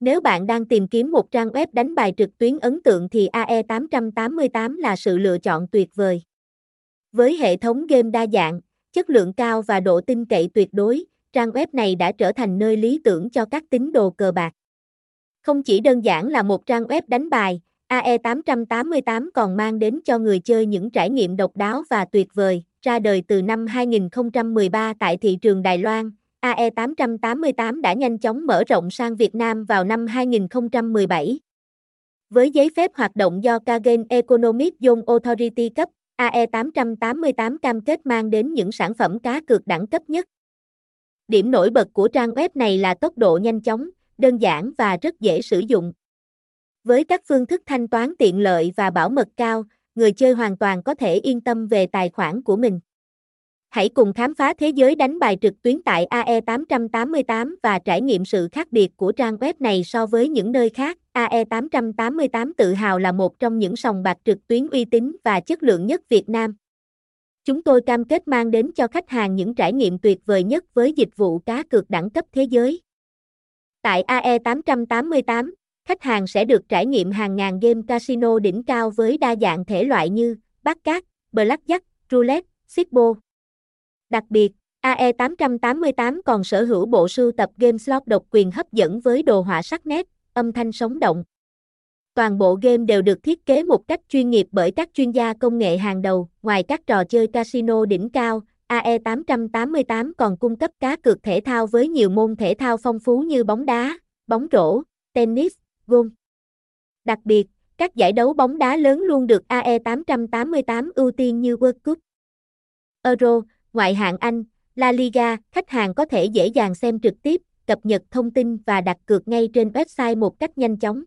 Nếu bạn đang tìm kiếm một trang web đánh bài trực tuyến ấn tượng thì AE888 là sự lựa chọn tuyệt vời. Với hệ thống game đa dạng, chất lượng cao và độ tin cậy tuyệt đối, trang web này đã trở thành nơi lý tưởng cho các tín đồ cờ bạc. Không chỉ đơn giản là một trang web đánh bài, AE888 còn mang đến cho người chơi những trải nghiệm độc đáo và tuyệt vời. Ra đời từ năm 2013 tại thị trường Đài Loan, AE888 đã nhanh chóng mở rộng sang Việt Nam vào năm 2017. Với giấy phép hoạt động do Kagen Economic Zone Authority cấp, AE888 cam kết mang đến những sản phẩm cá cược đẳng cấp nhất. Điểm nổi bật của trang web này là tốc độ nhanh chóng, đơn giản và rất dễ sử dụng. Với các phương thức thanh toán tiện lợi và bảo mật cao, người chơi hoàn toàn có thể yên tâm về tài khoản của mình. Hãy cùng khám phá thế giới đánh bài trực tuyến tại AE888 và trải nghiệm sự khác biệt của trang web này so với những nơi khác. AE888 tự hào là một trong những sòng bạc trực tuyến uy tín và chất lượng nhất Việt Nam. Chúng tôi cam kết mang đến cho khách hàng những trải nghiệm tuyệt vời nhất với dịch vụ cá cược đẳng cấp thế giới. Tại AE888, khách hàng sẽ được trải nghiệm hàng ngàn game casino đỉnh cao với đa dạng thể loại như bát cát, blackjack, roulette, xippo. Đặc biệt, AE888 còn sở hữu bộ sưu tập game slot độc quyền hấp dẫn với đồ họa sắc nét, âm thanh sống động. Toàn bộ game đều được thiết kế một cách chuyên nghiệp bởi các chuyên gia công nghệ hàng đầu. Ngoài các trò chơi casino đỉnh cao, AE888 còn cung cấp cá cược thể thao với nhiều môn thể thao phong phú như bóng đá, bóng rổ, tennis, golf. Đặc biệt, các giải đấu bóng đá lớn luôn được AE888 ưu tiên như World Cup, Euro, ngoại hạng Anh, La Liga, khách hàng có thể dễ dàng xem trực tiếp, cập nhật thông tin và đặt cược ngay trên website một cách nhanh chóng.